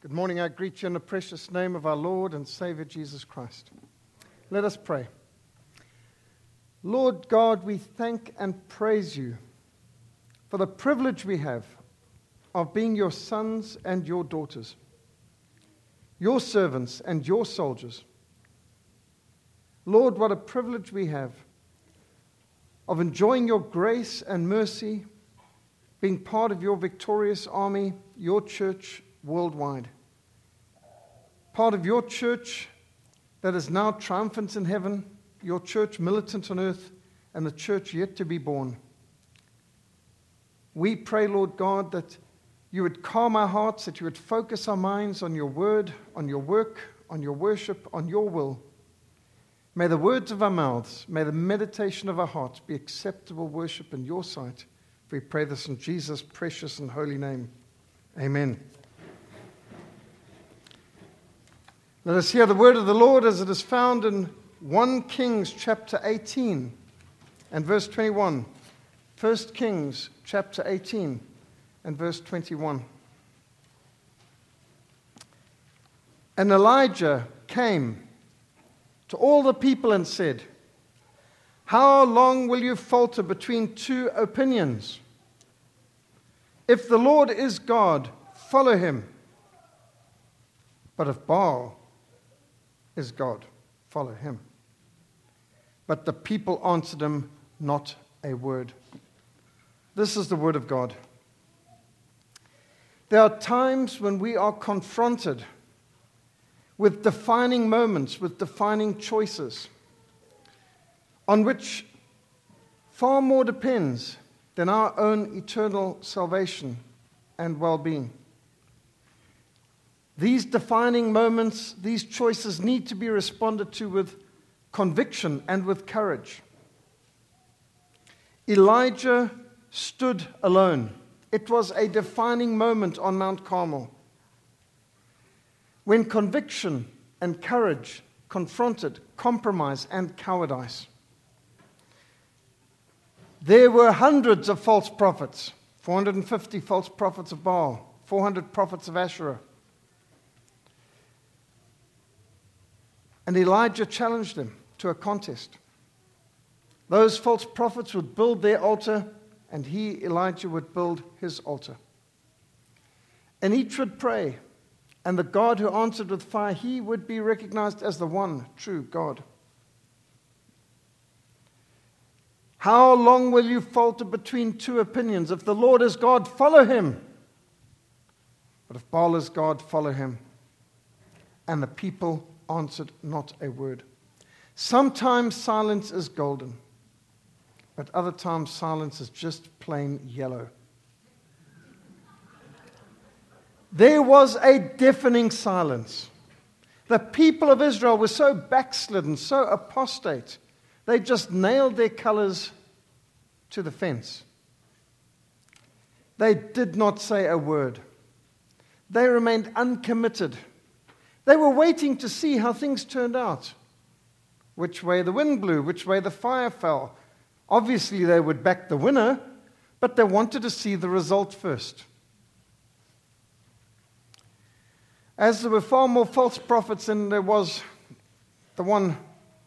Good morning. I greet you in the precious name of our Lord and Savior Jesus Christ. Let us pray. Lord God, we thank and praise you for the privilege we have of being your sons and your daughters, your servants and your soldiers. Lord, what a privilege we have of enjoying your grace and mercy, being part of your victorious army, your church worldwide. Part of your church that is now triumphant in heaven, your church militant on earth, and the church yet to be born. We pray, Lord God, that you would calm our hearts, that you would focus our minds on your word, on your work, on your worship, on your will. May the words of our mouths, may the meditation of our hearts be acceptable worship in your sight. We pray this in Jesus' precious and holy name. Amen. Let us hear the word of the Lord as it is found in 1 Kings chapter 18 and verse 21. 1 Kings chapter 18 and verse 21. And Elijah came to all the people and said, How long will you falter between two opinions? If the Lord is God, follow him. But if Baal is God, follow him. But the people answered him not a word. This is the word of God. There are times when we are confronted with defining moments, with defining choices, on which far more depends than our own eternal salvation and well being. These defining moments, these choices need to be responded to with conviction and with courage. Elijah stood alone. It was a defining moment on Mount Carmel when conviction and courage confronted compromise and cowardice. There were hundreds of false prophets 450 false prophets of Baal, 400 prophets of Asherah. And Elijah challenged them to a contest. Those false prophets would build their altar, and he, Elijah, would build his altar. And each would pray, and the God who answered with fire, he would be recognized as the one true God. How long will you falter between two opinions? If the Lord is God, follow him. But if Baal is God, follow him. And the people answered not a word. Sometimes silence is golden, but other times silence is just plain yellow. There was a deafening silence. The people of Israel were so backslidden, so apostate, they just nailed their colors to the fence. They did not say a word. They remained uncommitted. They were waiting to see how things turned out which way the wind blew, which way the fire fell. Obviously, they would back the winner, but they wanted to see the result first. As there were far more false prophets than there was the one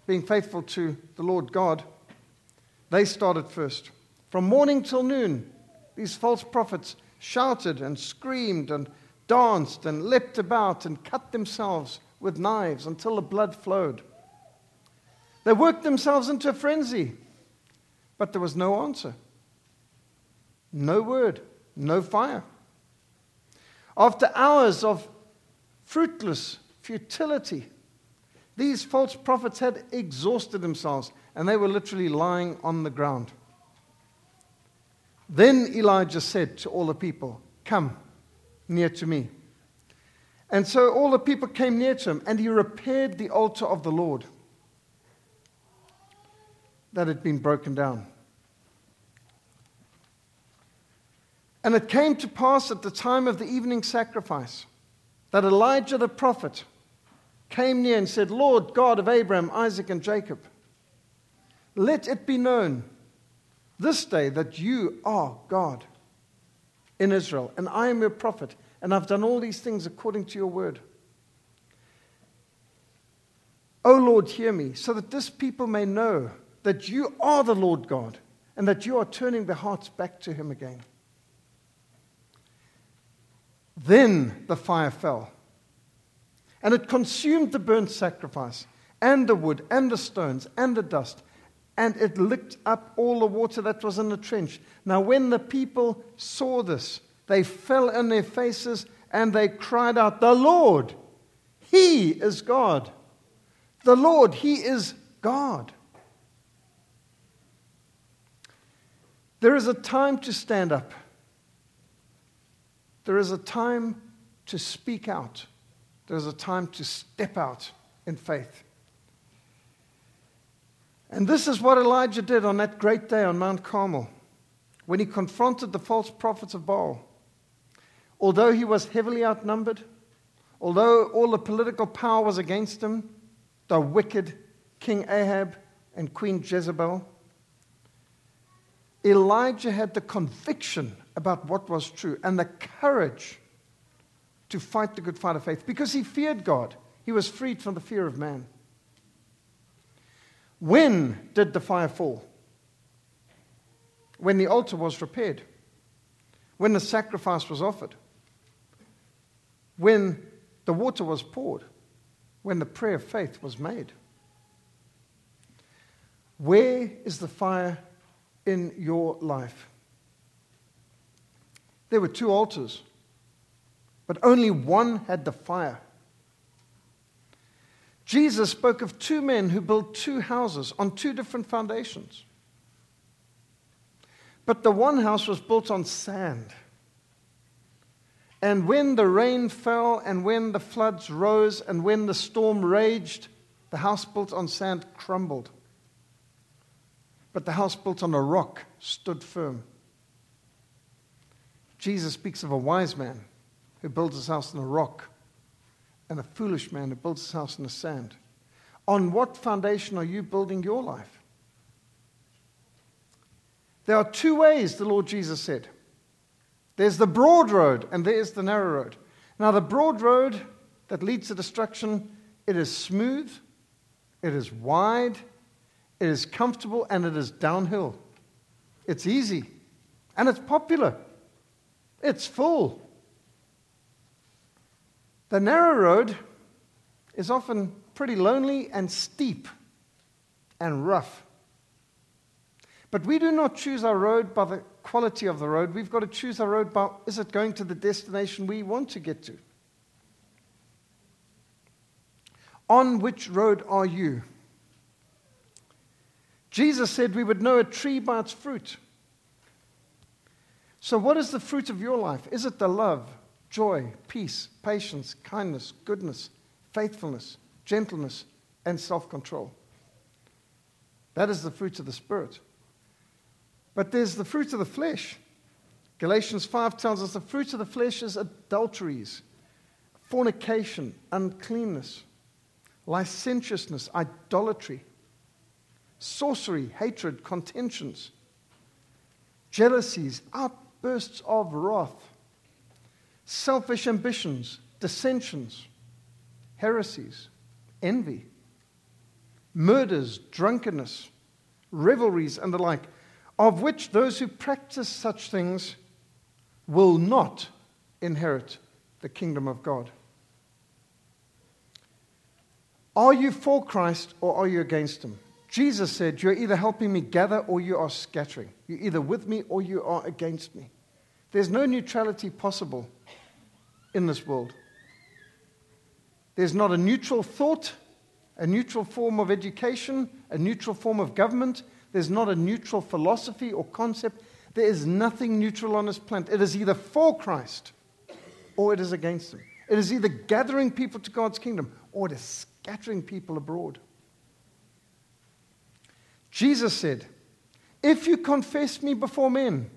being faithful to the Lord God, they started first. From morning till noon, these false prophets shouted and screamed and danced and leapt about and cut themselves with knives until the blood flowed. They worked themselves into a frenzy, but there was no answer. No word, no fire. After hours of fruitless futility. These false prophets had exhausted themselves and they were literally lying on the ground. Then Elijah said to all the people, Come near to me. And so all the people came near to him, and he repaired the altar of the Lord that had been broken down. And it came to pass at the time of the evening sacrifice that Elijah the prophet came near and said, Lord God of Abraham, Isaac, and Jacob, let it be known this day that you are God in Israel, and I am your prophet, and I've done all these things according to your word. O Lord, hear me, so that this people may know that you are the Lord God and that you are turning their hearts back to him again. Then the fire fell, and it consumed the burnt sacrifice, and the wood, and the stones, and the dust, and it licked up all the water that was in the trench. Now, when the people saw this, they fell on their faces and they cried out, The Lord, He is God. The Lord, He is God. There is a time to stand up. There is a time to speak out. There is a time to step out in faith. And this is what Elijah did on that great day on Mount Carmel when he confronted the false prophets of Baal. Although he was heavily outnumbered, although all the political power was against him, the wicked King Ahab and Queen Jezebel, Elijah had the conviction about what was true and the courage to fight the good fight of faith because he feared God. He was freed from the fear of man. When did the fire fall? When the altar was repaired, when the sacrifice was offered, when the water was poured, when the prayer of faith was made. Where is the fire in your life? There were two altars, but only one had the fire. Jesus spoke of two men who built two houses on two different foundations. But the one house was built on sand. And when the rain fell, and when the floods rose, and when the storm raged, the house built on sand crumbled. But the house built on a rock stood firm. Jesus speaks of a wise man who builds his house on a rock and a foolish man who builds his house in the sand. On what foundation are you building your life? There are two ways, the Lord Jesus said. There's the broad road and there's the narrow road. Now, the broad road that leads to destruction, it is smooth, it is wide, it is comfortable, and it is downhill. It's easy and it's popular. It's full. The narrow road is often pretty lonely and steep and rough. But we do not choose our road by the quality of the road. We've got to choose our road by is it going to the destination we want to get to? On which road are you? Jesus said we would know a tree by its fruit. So, what is the fruit of your life? Is it the love, joy, peace, patience, kindness, goodness, faithfulness, gentleness, and self control. That is the fruit of the Spirit. But there's the fruit of the flesh. Galatians 5 tells us the fruit of the flesh is adulteries, fornication, uncleanness, licentiousness, idolatry, sorcery, hatred, contentions, jealousies, outbursts of wrath selfish ambitions, dissensions, heresies, envy, murders, drunkenness, revelries, and the like, of which those who practice such things will not inherit the kingdom of God. Are you for Christ or are you against him? Jesus said, You're either helping me gather or you are scattering. You're either with me or you are against me. There's no neutrality possible in this world. There's not a neutral thought, a neutral form of education, a neutral form of government. There's not a neutral philosophy or concept. There is nothing neutral on this planet. It is either for Christ or it is against Him. It is either gathering people to God's kingdom or it is scattering people abroad. Jesus said, If you confess me before men,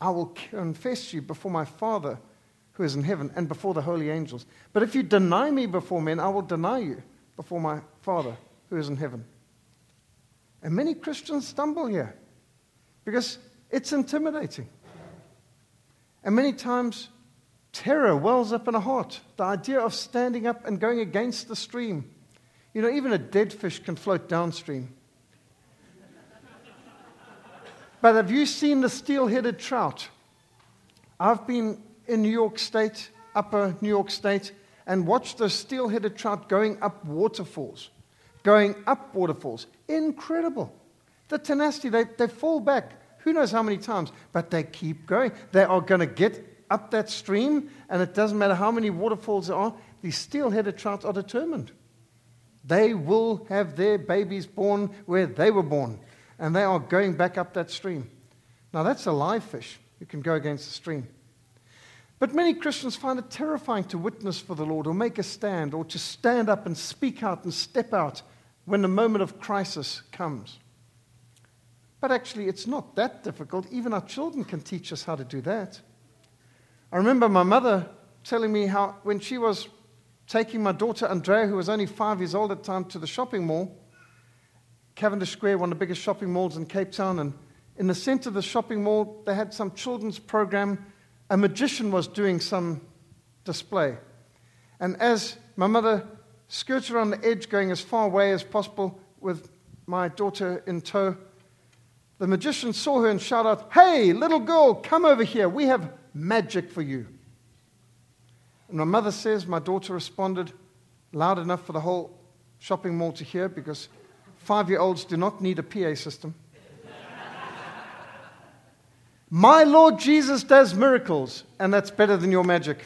I will confess you before my Father who is in heaven and before the holy angels. But if you deny me before men, I will deny you before my Father who is in heaven. And many Christians stumble here because it's intimidating. And many times terror wells up in a heart. The idea of standing up and going against the stream. You know, even a dead fish can float downstream. but have you seen the steel headed trout? I've been in New York State, upper New York State, and watch those steel headed trout going up waterfalls. Going up waterfalls. Incredible. The tenacity, they, they fall back who knows how many times, but they keep going. They are going to get up that stream, and it doesn't matter how many waterfalls there are, these steel headed trout are determined. They will have their babies born where they were born, and they are going back up that stream. Now, that's a live fish. You can go against the stream. But many Christians find it terrifying to witness for the Lord or make a stand or to stand up and speak out and step out when the moment of crisis comes. But actually, it's not that difficult. Even our children can teach us how to do that. I remember my mother telling me how, when she was taking my daughter Andrea, who was only five years old at the time, to the shopping mall, Cavendish Square, one of the biggest shopping malls in Cape Town, and in the center of the shopping mall, they had some children's program. A magician was doing some display. And as my mother skirted around the edge, going as far away as possible with my daughter in tow, the magician saw her and shouted out, Hey, little girl, come over here. We have magic for you. And my mother says, my daughter responded loud enough for the whole shopping mall to hear because five year olds do not need a PA system. My Lord Jesus does miracles, and that's better than your magic.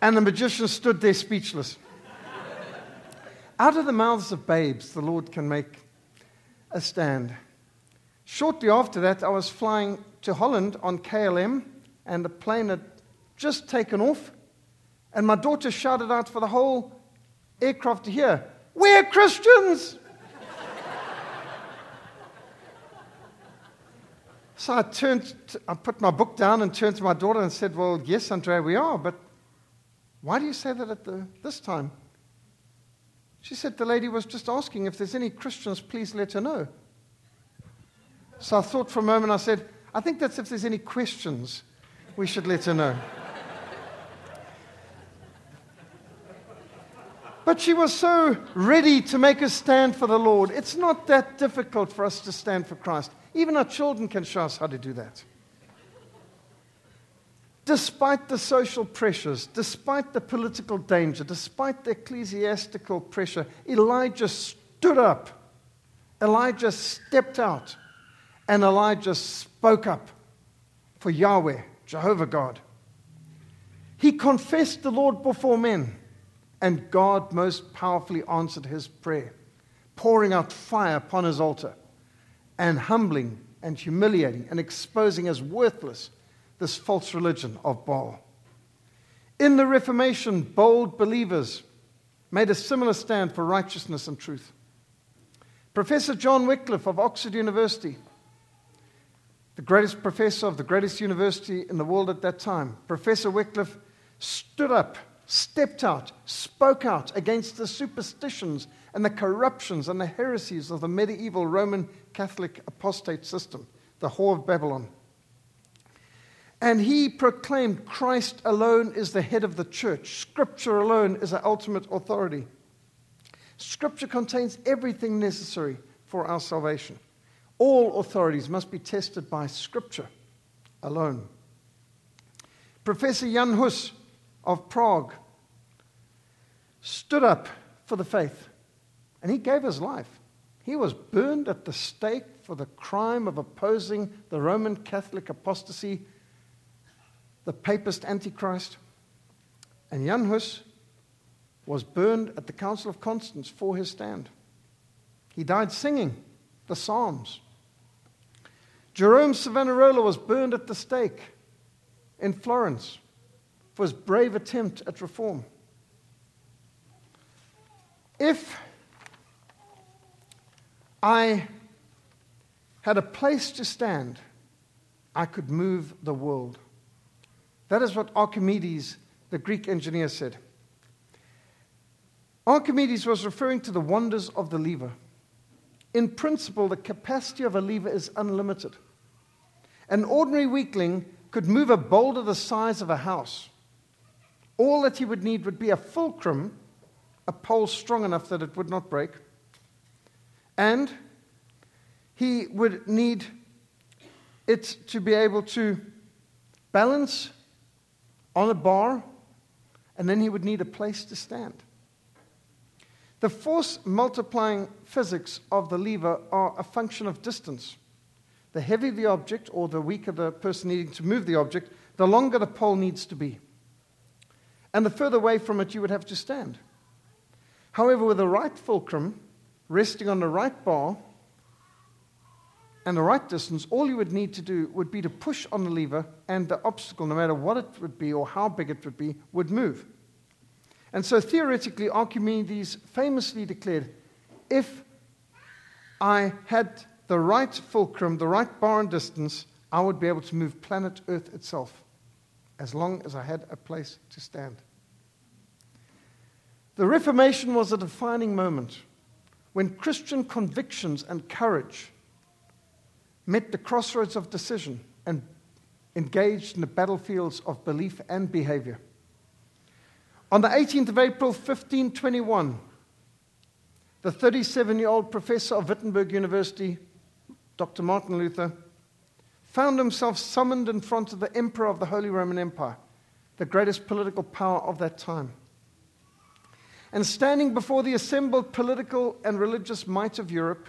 and the magician stood there speechless. Out of the mouths of babes, the Lord can make a stand. Shortly after that, I was flying to Holland on KLM, and the plane had just taken off. And my daughter shouted out for the whole aircraft to hear, We're Christians! So I turned, I put my book down and turned to my daughter and said, Well, yes, Andrea, we are, but why do you say that at the, this time? She said the lady was just asking if there's any Christians, please let her know. So I thought for a moment, I said, I think that's if there's any questions, we should let her know. But she was so ready to make a stand for the Lord. It's not that difficult for us to stand for Christ. Even our children can show us how to do that despite the social pressures, despite the political danger, despite the ecclesiastical pressure, Elijah stood up. Elijah stepped out. And Elijah spoke up for Yahweh, Jehovah God. He confessed the Lord before men, and God most powerfully answered his prayer, pouring out fire upon his altar, and humbling and humiliating and exposing as worthless this false religion of Baal. In the Reformation, bold believers made a similar stand for righteousness and truth. Professor John Wycliffe of Oxford University, the greatest professor of the greatest university in the world at that time, Professor Wycliffe stood up, stepped out, spoke out against the superstitions and the corruptions and the heresies of the medieval Roman Catholic apostate system, the Whore of Babylon. And he proclaimed Christ alone is the head of the church. Scripture alone is our ultimate authority. Scripture contains everything necessary for our salvation. All authorities must be tested by Scripture alone. Professor Jan Hus of Prague stood up for the faith and he gave his life. He was burned at the stake for the crime of opposing the Roman Catholic apostasy the papist Antichrist. And Jan Hus was burned at the Council of Constance for his stand. He died singing the Psalms. Jerome Savonarola was burned at the stake in Florence for his brave attempt at reform. If I had a place to stand, I could move the world. That is what Archimedes, the Greek engineer, said. Archimedes was referring to the wonders of the lever. In principle, the capacity of a lever is unlimited. An ordinary weakling could move a boulder the size of a house. All that he would need would be a fulcrum, a pole strong enough that it would not break, and he would need it to be able to balance on a bar, and then he would need a place to stand. The force multiplying physics of the lever are a function of distance. The heavier the object, or the weaker the person needing to move the object, the longer the pole needs to be. And the further away from it you would have to stand. However, with the right fulcrum resting on the right bar and the right distance, all you would need to do would be to push on the lever, and the obstacle, no matter what it would be or how big it would be, would move. And so theoretically, Archimedes famously declared if I had the right fulcrum, the right bar and distance, I would be able to move planet Earth itself as long as I had a place to stand. The Reformation was a defining moment when Christian convictions and courage met the crossroads of decision and engaged in the battlefields of belief and behavior. On the 18th of April, 1521, the 37 year old professor of Wittenberg University Dr. Martin Luther, found himself summoned in front of the Emperor of the Holy Roman Empire, the greatest political power of that time. And standing before the assembled political and religious might of Europe,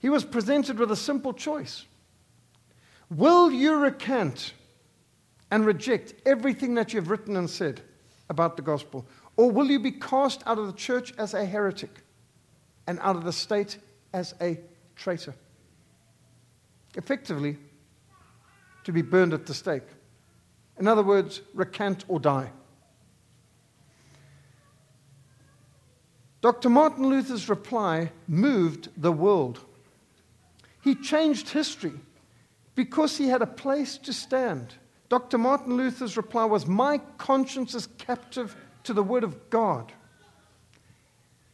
he was presented with a simple choice Will you recant and reject everything that you've written and said about the gospel? Or will you be cast out of the church as a heretic and out of the state as a traitor. Effectively, to be burned at the stake. In other words, recant or die. Dr. Martin Luther's reply moved the world. He changed history because he had a place to stand. Dr. Martin Luther's reply was My conscience is captive to the Word of God.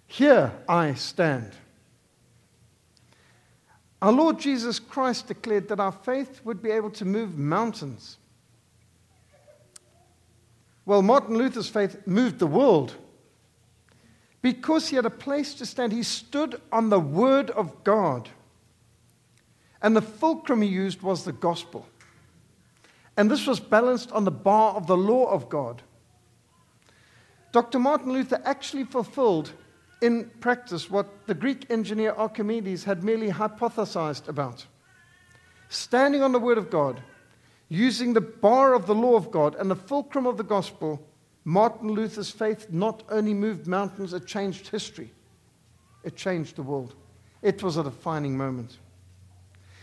Here I stand. Our Lord Jesus Christ declared that our faith would be able to move mountains. Well, Martin Luther's faith moved the world. Because he had a place to stand, he stood on the Word of God. And the fulcrum he used was the gospel. And this was balanced on the bar of the law of God. Dr. Martin Luther actually fulfilled in practice what the Greek engineer Archimedes had merely hypothesized about. Standing on the Word of God, using the bar of the law of God and the fulcrum of the gospel, Martin Luther's faith not only moved mountains, it changed history. It changed the world. It was a defining moment.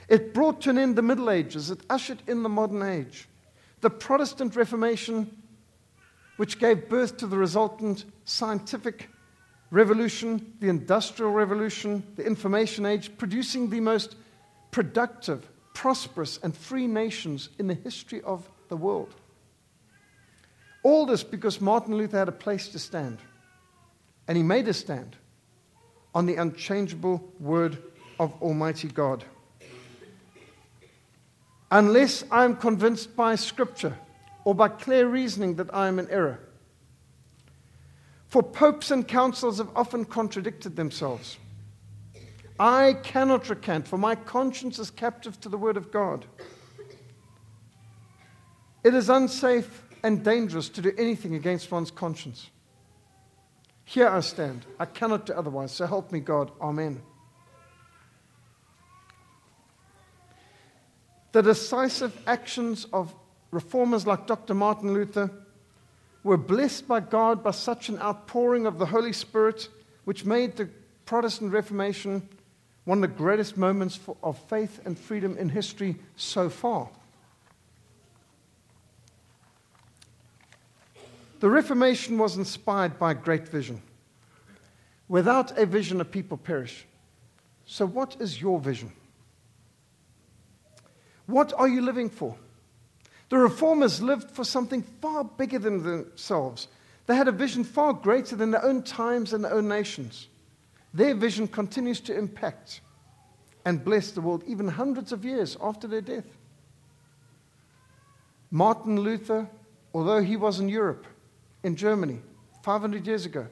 It brought to an end the Middle Ages, it ushered in the modern age. The Protestant Reformation, which gave birth to the resultant scientific revolution, the industrial revolution, the information age, producing the most productive, prosperous, and free nations in the history of the world. All this because Martin Luther had a place to stand. And he made a stand on the unchangeable word of Almighty God. Unless I am convinced by Scripture or by clear reasoning that I am in error, for popes and councils have often contradicted themselves. I cannot recant, for my conscience is captive to the word of God. It is unsafe and dangerous to do anything against one's conscience. Here I stand. I cannot do otherwise. So help me, God. Amen. The decisive actions of reformers like Dr. Martin Luther were blessed by God by such an outpouring of the Holy Spirit, which made the Protestant Reformation one of the greatest moments for, of faith and freedom in history so far. The Reformation was inspired by a great vision. Without a vision, a people perish. So, what is your vision? What are you living for? The reformers lived for something far bigger than themselves. They had a vision far greater than their own times and their own nations. Their vision continues to impact and bless the world even hundreds of years after their death. Martin Luther, although he was in Europe, in Germany, 500 years ago,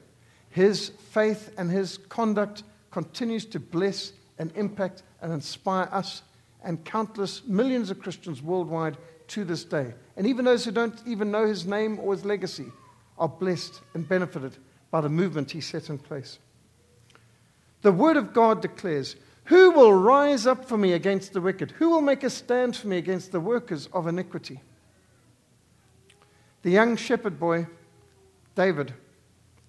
his faith and his conduct continues to bless and impact and inspire us and countless millions of Christians worldwide to this day. And even those who don't even know his name or his legacy are blessed and benefited by the movement he set in place. The Word of God declares, Who will rise up for me against the wicked? Who will make a stand for me against the workers of iniquity? The young shepherd boy, David,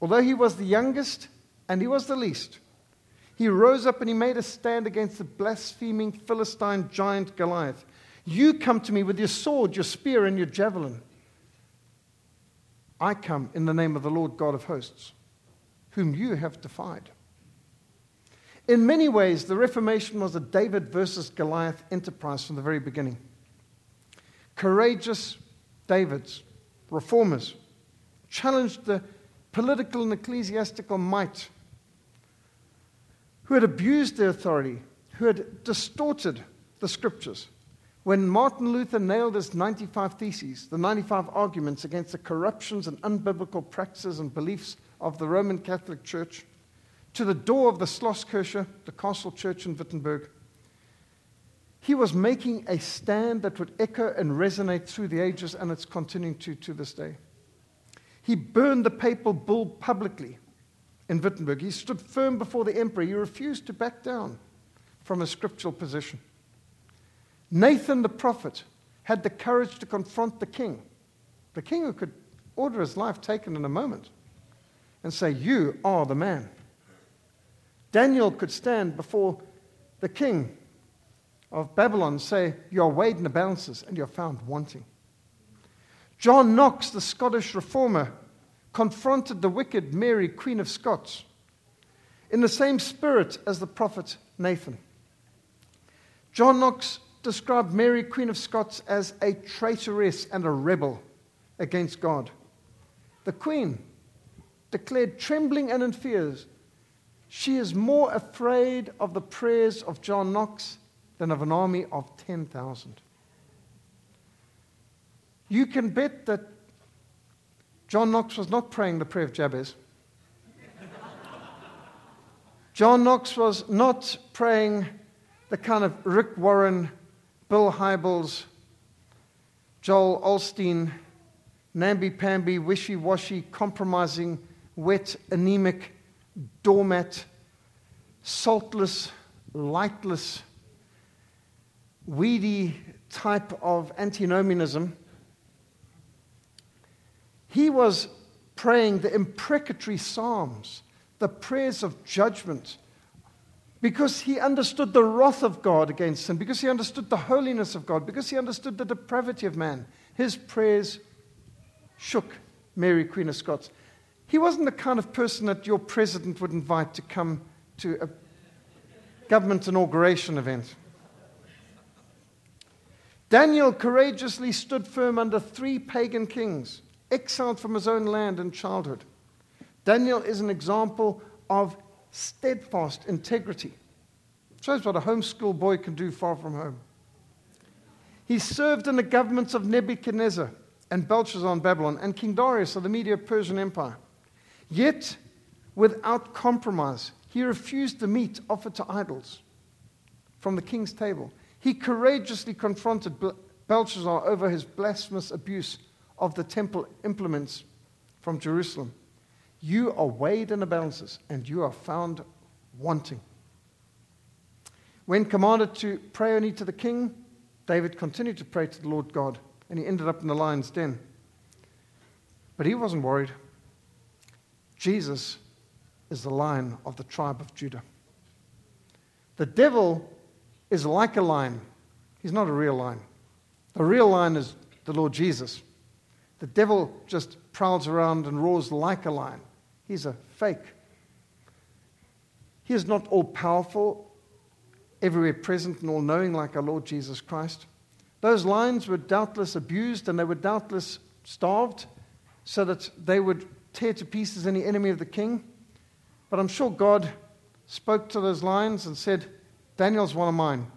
although he was the youngest and he was the least, he rose up and he made a stand against the blaspheming Philistine giant Goliath. You come to me with your sword, your spear, and your javelin. I come in the name of the Lord God of hosts, whom you have defied. In many ways, the Reformation was a David versus Goliath enterprise from the very beginning. Courageous Davids, reformers, challenged the political and ecclesiastical might who had abused their authority, who had distorted the scriptures. When Martin Luther nailed his 95 Theses, the 95 arguments against the corruptions and unbiblical practices and beliefs of the Roman Catholic Church, to the door of the Schlosskirche, the castle church in Wittenberg, he was making a stand that would echo and resonate through the ages, and it's continuing to to this day. He burned the papal bull publicly in Wittenberg. He stood firm before the emperor. He refused to back down from a scriptural position. Nathan the prophet had the courage to confront the king, the king who could order his life taken in a moment, and say, You are the man. Daniel could stand before the king of Babylon and say, You are weighed in the balances and you're found wanting. John Knox, the Scottish reformer, confronted the wicked Mary, Queen of Scots, in the same spirit as the prophet Nathan. John Knox described Mary, Queen of Scots, as a traitoress and a rebel against God. The Queen declared, trembling and in fears, she is more afraid of the prayers of John Knox than of an army of 10,000. You can bet that John Knox was not praying the prayer of Jabez. John Knox was not praying the kind of Rick Warren, Bill Hybels, Joel Osteen, namby-pamby, wishy-washy, compromising, wet, anemic, doormat, saltless, lightless, weedy type of antinomianism he was praying the imprecatory psalms, the prayers of judgment, because he understood the wrath of God against sin, because he understood the holiness of God, because he understood the depravity of man. His prayers shook Mary, Queen of Scots. He wasn't the kind of person that your president would invite to come to a government inauguration event. Daniel courageously stood firm under three pagan kings exiled from his own land in childhood. Daniel is an example of steadfast integrity. Shows what a homeschool boy can do far from home. He served in the governments of Nebuchadnezzar and Belshazzar in Babylon and King Darius of the Media Persian Empire. Yet, without compromise, he refused the meat offered to idols from the king's table. He courageously confronted Belshazzar over his blasphemous abuse of the temple implements from Jerusalem. You are weighed in the balances, and you are found wanting. When commanded to pray only to the king, David continued to pray to the Lord God, and he ended up in the lion's den. But he wasn't worried. Jesus is the lion of the tribe of Judah. The devil is like a lion, he's not a real lion. The real lion is the Lord Jesus. The devil just prowls around and roars like a lion. He's a fake. He is not all powerful, everywhere present, and all knowing like our Lord Jesus Christ. Those lions were doubtless abused and they were doubtless starved so that they would tear to pieces any enemy of the king. But I'm sure God spoke to those lions and said, Daniel's one of mine.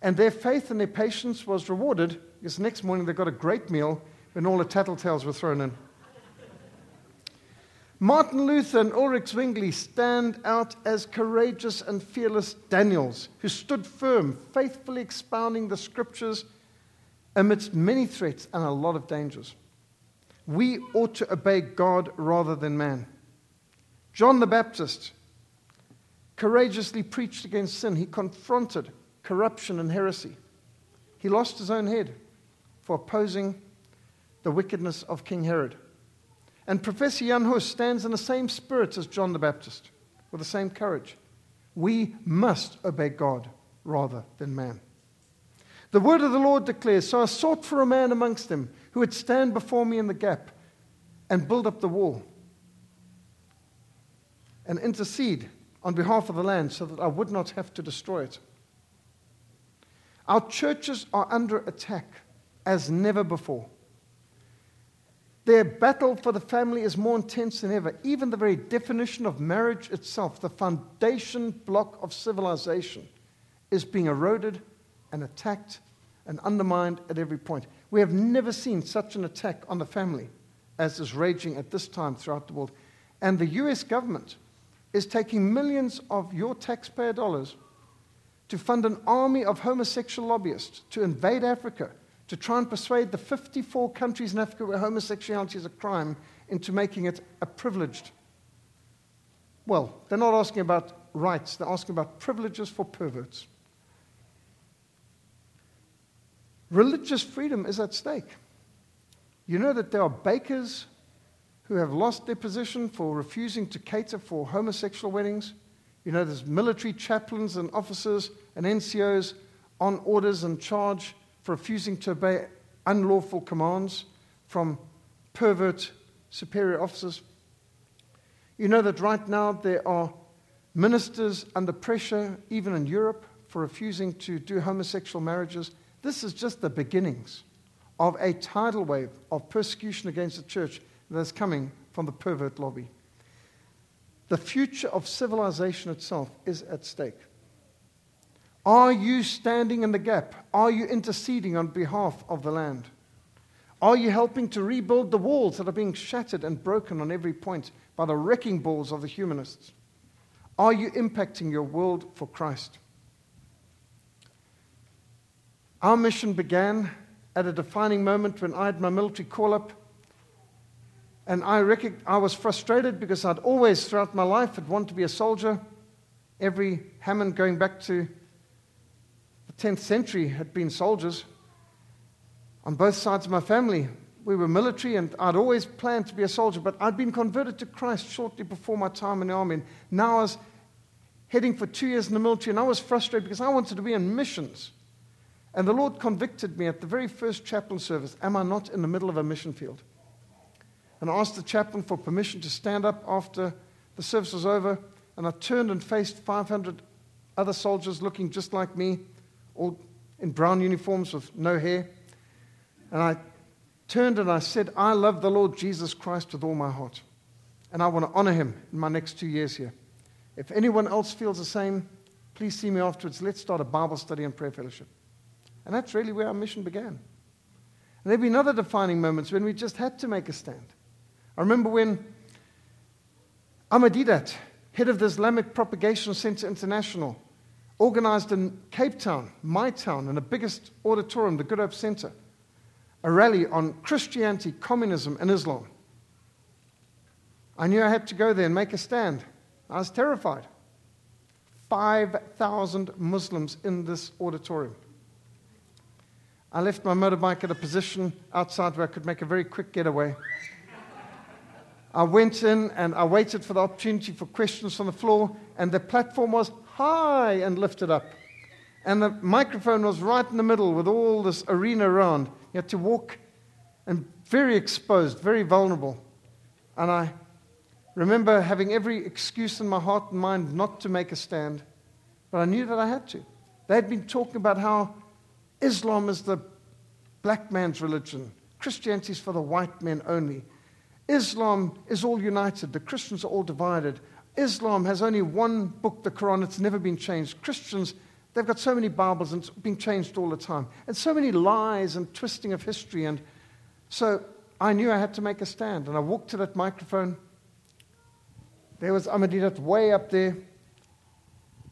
And their faith and their patience was rewarded because the next morning they got a great meal when all the tattletales were thrown in. Martin Luther and Ulrich Zwingli stand out as courageous and fearless Daniels who stood firm, faithfully expounding the scriptures amidst many threats and a lot of dangers. We ought to obey God rather than man. John the Baptist courageously preached against sin. He confronted corruption and heresy. He lost his own head for opposing the wickedness of King Herod. And Professor Jan Hus stands in the same spirit as John the Baptist, with the same courage. We must obey God rather than man. The word of the Lord declares So I sought for a man amongst them who would stand before me in the gap and build up the wall and intercede on behalf of the land so that I would not have to destroy it. Our churches are under attack as never before. Their battle for the family is more intense than ever. Even the very definition of marriage itself, the foundation block of civilization, is being eroded and attacked and undermined at every point. We have never seen such an attack on the family as is raging at this time throughout the world. And the US government is taking millions of your taxpayer dollars to fund an army of homosexual lobbyists to invade Africa to try and persuade the 54 countries in Africa where homosexuality is a crime into making it a privileged. Well, they're not asking about rights, they're asking about privileges for perverts. Religious freedom is at stake. You know that there are bakers who have lost their position for refusing to cater for homosexual weddings. You know, there's military chaplains and officers and NCOs on orders and charge for refusing to obey unlawful commands from pervert superior officers. You know that right now there are ministers under pressure, even in Europe, for refusing to do homosexual marriages. This is just the beginnings of a tidal wave of persecution against the church that is coming from the pervert lobby. The future of civilization itself is at stake. Are you standing in the gap? Are you interceding on behalf of the land? Are you helping to rebuild the walls that are being shattered and broken on every point by the wrecking balls of the humanists? Are you impacting your world for Christ? Our mission began at a defining moment when I had my military call up. And I, rec- I was frustrated because I'd always, throughout my life, had wanted to be a soldier. Every Hammond going back to 10th century had been soldiers on both sides of my family. We were military, and I'd always planned to be a soldier, but I'd been converted to Christ shortly before my time in the army. And now I was heading for two years in the military, and I was frustrated because I wanted to be in missions. And the Lord convicted me at the very first chaplain service Am I not in the middle of a mission field? And I asked the chaplain for permission to stand up after the service was over, and I turned and faced 500 other soldiers looking just like me all in brown uniforms with no hair. And I turned and I said, I love the Lord Jesus Christ with all my heart. And I want to honor him in my next two years here. If anyone else feels the same, please see me afterwards. Let's start a Bible study and prayer fellowship. And that's really where our mission began. And there have been other defining moments when we just had to make a stand. I remember when Ahmed Deedat, head of the Islamic Propagation Center International, organized in Cape Town, my town, in the biggest auditorium, the Good Hope Center, a rally on Christianity, communism, and Islam. I knew I had to go there and make a stand. I was terrified. 5,000 Muslims in this auditorium. I left my motorbike at a position outside where I could make a very quick getaway. I went in and I waited for the opportunity for questions from the floor, and the platform was high and lifted up. And the microphone was right in the middle with all this arena around. You had to walk and very exposed, very vulnerable. And I remember having every excuse in my heart and mind not to make a stand, but I knew that I had to. They had been talking about how Islam is the black man's religion, Christianity is for the white men only. Islam is all united, the Christians are all divided. Islam has only one book, the Quran, it's never been changed. Christians, they've got so many Bibles and it's being changed all the time, and so many lies and twisting of history. And so I knew I had to make a stand. And I walked to that microphone. There was Ahmed Deedat way up there.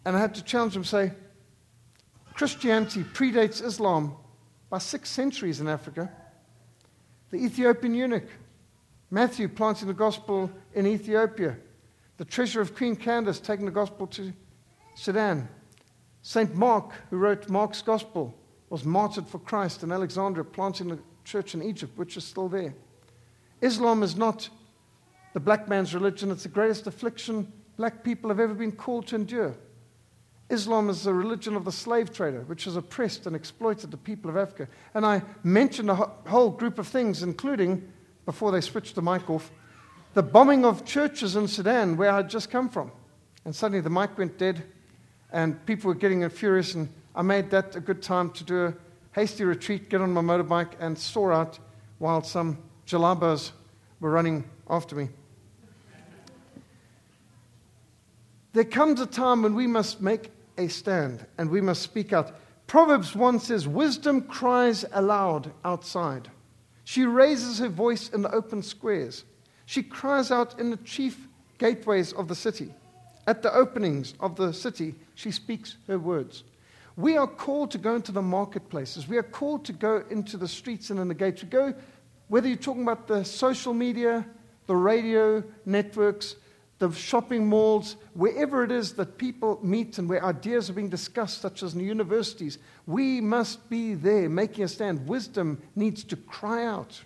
And I had to challenge him, say, Christianity predates Islam by six centuries in Africa. The Ethiopian eunuch, Matthew planting the gospel in Ethiopia, the treasure of Queen Candace taking the gospel to Sudan, St. Mark, who wrote Mark's gospel, was martyred for Christ in Alexandria, planting the church in Egypt, which is still there. Islam is not the black man's religion, it's the greatest affliction black people have ever been called to endure. Islam is the religion of the slave trader, which has oppressed and exploited the people of Africa. And I mentioned a whole group of things, including, before they switched the mic off, the bombing of churches in Sudan, where I'd just come from. And suddenly the mic went dead, and people were getting furious, and I made that a good time to do a hasty retreat, get on my motorbike, and soar out while some jalabas were running after me. There comes a time when we must make a stand and we must speak out. Proverbs 1 says, Wisdom cries aloud outside. She raises her voice in the open squares. She cries out in the chief gateways of the city. At the openings of the city, she speaks her words. We are called to go into the marketplaces. We are called to go into the streets and in the gates. We go, whether you're talking about the social media, the radio networks, the shopping malls, wherever it is that people meet and where ideas are being discussed, such as in universities, we must be there making a stand. Wisdom needs to cry out.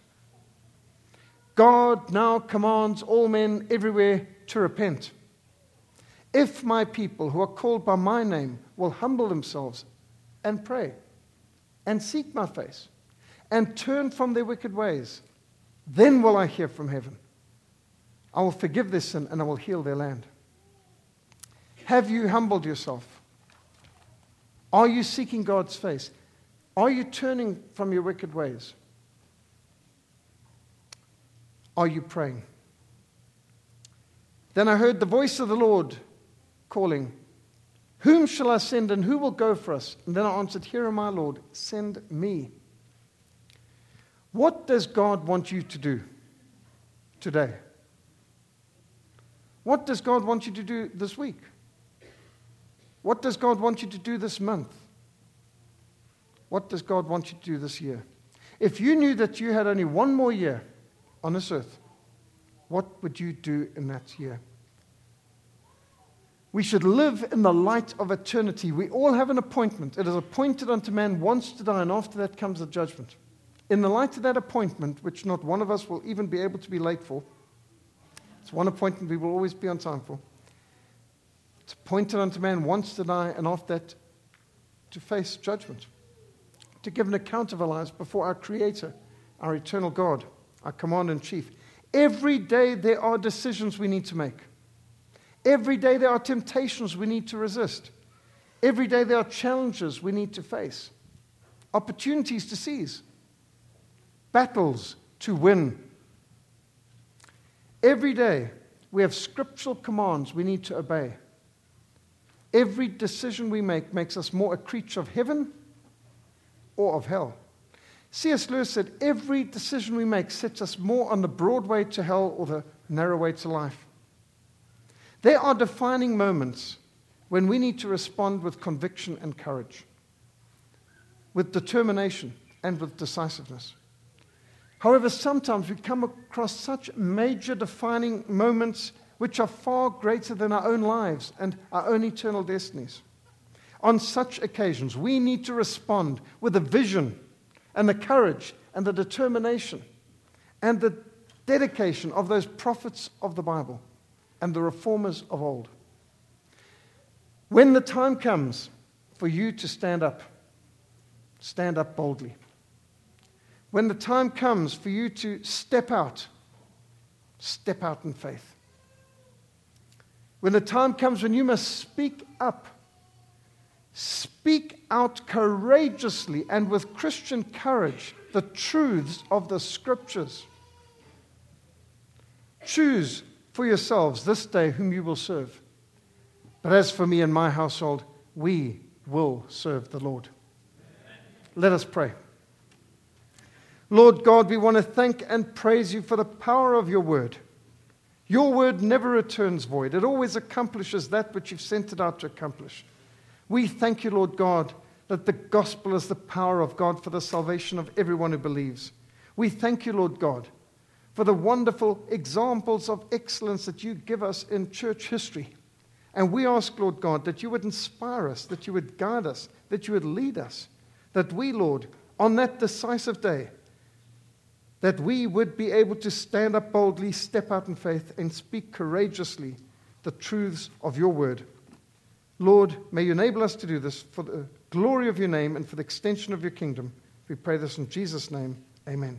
God now commands all men everywhere to repent. If my people who are called by my name will humble themselves and pray and seek my face and turn from their wicked ways, then will I hear from heaven I will forgive their sin and I will heal their land. Have you humbled yourself? Are you seeking God's face? Are you turning from your wicked ways? Are you praying? Then I heard the voice of the Lord calling, Whom shall I send and who will go for us? And then I answered, Here am I, Lord, send me. What does God want you to do today? What does God want you to do this week? What does God want you to do this month? What does God want you to do this year? If you knew that you had only one more year on this earth, what would you do in that year? We should live in the light of eternity. We all have an appointment. It is appointed unto man once to die, and after that comes the judgment. In the light of that appointment, which not one of us will even be able to be late for, it's one appointment we will always be on time for. It's appointed unto man once to die, and after that, to face judgment, to give an account of our lives before our Creator, our eternal God, our Commander in Chief. Every day there are decisions we need to make. Every day there are temptations we need to resist. Every day there are challenges we need to face, opportunities to seize, battles to win Every day, we have scriptural commands we need to obey. Every decision we make makes us more a creature of heaven or of hell. C.S. Lewis said, Every decision we make sets us more on the broad way to hell or the narrow way to life. There are defining moments when we need to respond with conviction and courage, with determination and with decisiveness. However, sometimes we come across such major defining moments which are far greater than our own lives and our own eternal destinies. On such occasions, we need to respond with a vision and the courage and the determination and the dedication of those prophets of the Bible and the reformers of old. When the time comes for you to stand up, stand up boldly. When the time comes for you to step out, step out in faith. When the time comes when you must speak up, speak out courageously and with Christian courage the truths of the scriptures. Choose for yourselves this day whom you will serve. But as for me and my household, we will serve the Lord. Let us pray. Lord God, we want to thank and praise you for the power of your word. Your word never returns void, it always accomplishes that which you've sent it out to accomplish. We thank you, Lord God, that the gospel is the power of God for the salvation of everyone who believes. We thank you, Lord God, for the wonderful examples of excellence that you give us in church history. And we ask, Lord God, that you would inspire us, that you would guide us, that you would lead us, that we, Lord, on that decisive day, that we would be able to stand up boldly, step out in faith, and speak courageously the truths of your word. Lord, may you enable us to do this for the glory of your name and for the extension of your kingdom. We pray this in Jesus' name. Amen.